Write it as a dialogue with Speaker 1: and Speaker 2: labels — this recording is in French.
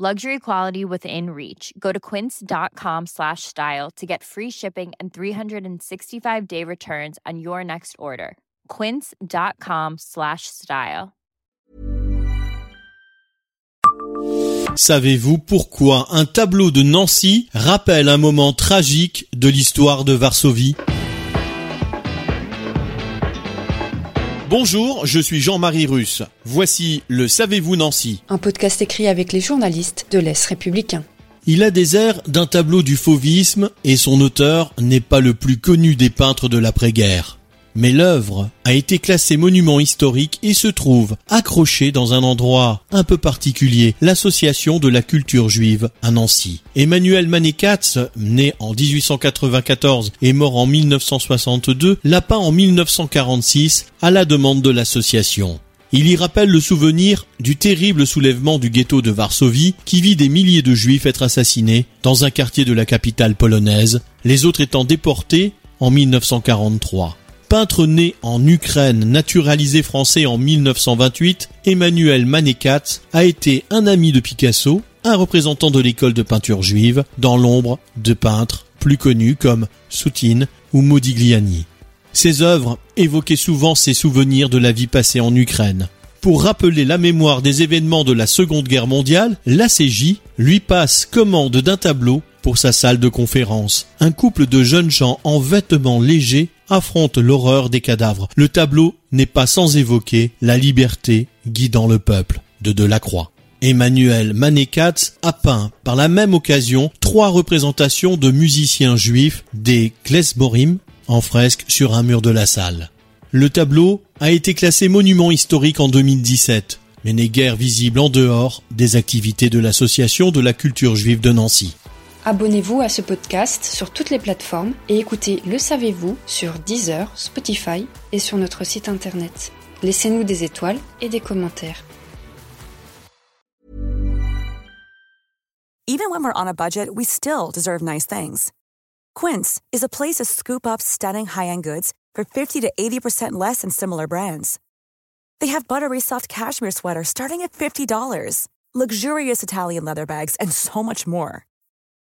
Speaker 1: Luxury quality within reach. Go to quince.com slash style to get free shipping and 365 day returns on your next order. Quince.com slash style.
Speaker 2: Savez-vous pourquoi un tableau de Nancy rappelle un moment tragique de l'histoire de Varsovie? Bonjour, je suis Jean-Marie Russe. Voici le Savez-vous Nancy
Speaker 3: Un podcast écrit avec les journalistes de l'Est républicain.
Speaker 2: Il a des airs d'un tableau du fauvisme et son auteur n'est pas le plus connu des peintres de l'après-guerre. Mais l'œuvre a été classée monument historique et se trouve accrochée dans un endroit un peu particulier, l'association de la culture juive à Nancy. Emmanuel Manécatz, né en 1894 et mort en 1962, l'a peint en 1946 à la demande de l'association. Il y rappelle le souvenir du terrible soulèvement du ghetto de Varsovie qui vit des milliers de juifs être assassinés dans un quartier de la capitale polonaise, les autres étant déportés en 1943. Peintre né en Ukraine, naturalisé français en 1928, Emmanuel Manécatz a été un ami de Picasso, un représentant de l'école de peinture juive, dans l'ombre de peintres plus connus comme Soutine ou Modigliani. Ses œuvres évoquaient souvent ses souvenirs de la vie passée en Ukraine. Pour rappeler la mémoire des événements de la Seconde Guerre mondiale, l'ACJ lui passe commande d'un tableau pour sa salle de conférence. Un couple de jeunes gens en vêtements légers affronte l'horreur des cadavres. Le tableau n'est pas sans évoquer la liberté guidant le peuple de Delacroix. Emmanuel Manécatz a peint par la même occasion trois représentations de musiciens juifs des Klesborim en fresque sur un mur de la salle. Le tableau a été classé monument historique en 2017, mais n'est guère visible en dehors des activités de l'Association de la culture juive de Nancy.
Speaker 3: Abonnez-vous à ce podcast sur toutes les plateformes et écoutez Le Savez-vous sur Deezer, Spotify et sur notre site internet. Laissez-nous des étoiles et des commentaires.
Speaker 4: Even when we're on a budget, we still deserve nice things. Quince is a place to scoop up stunning high-end goods for 50 to 80% less than similar brands. They have buttery soft cashmere sweaters starting at $50, luxurious Italian leather bags, and so much more.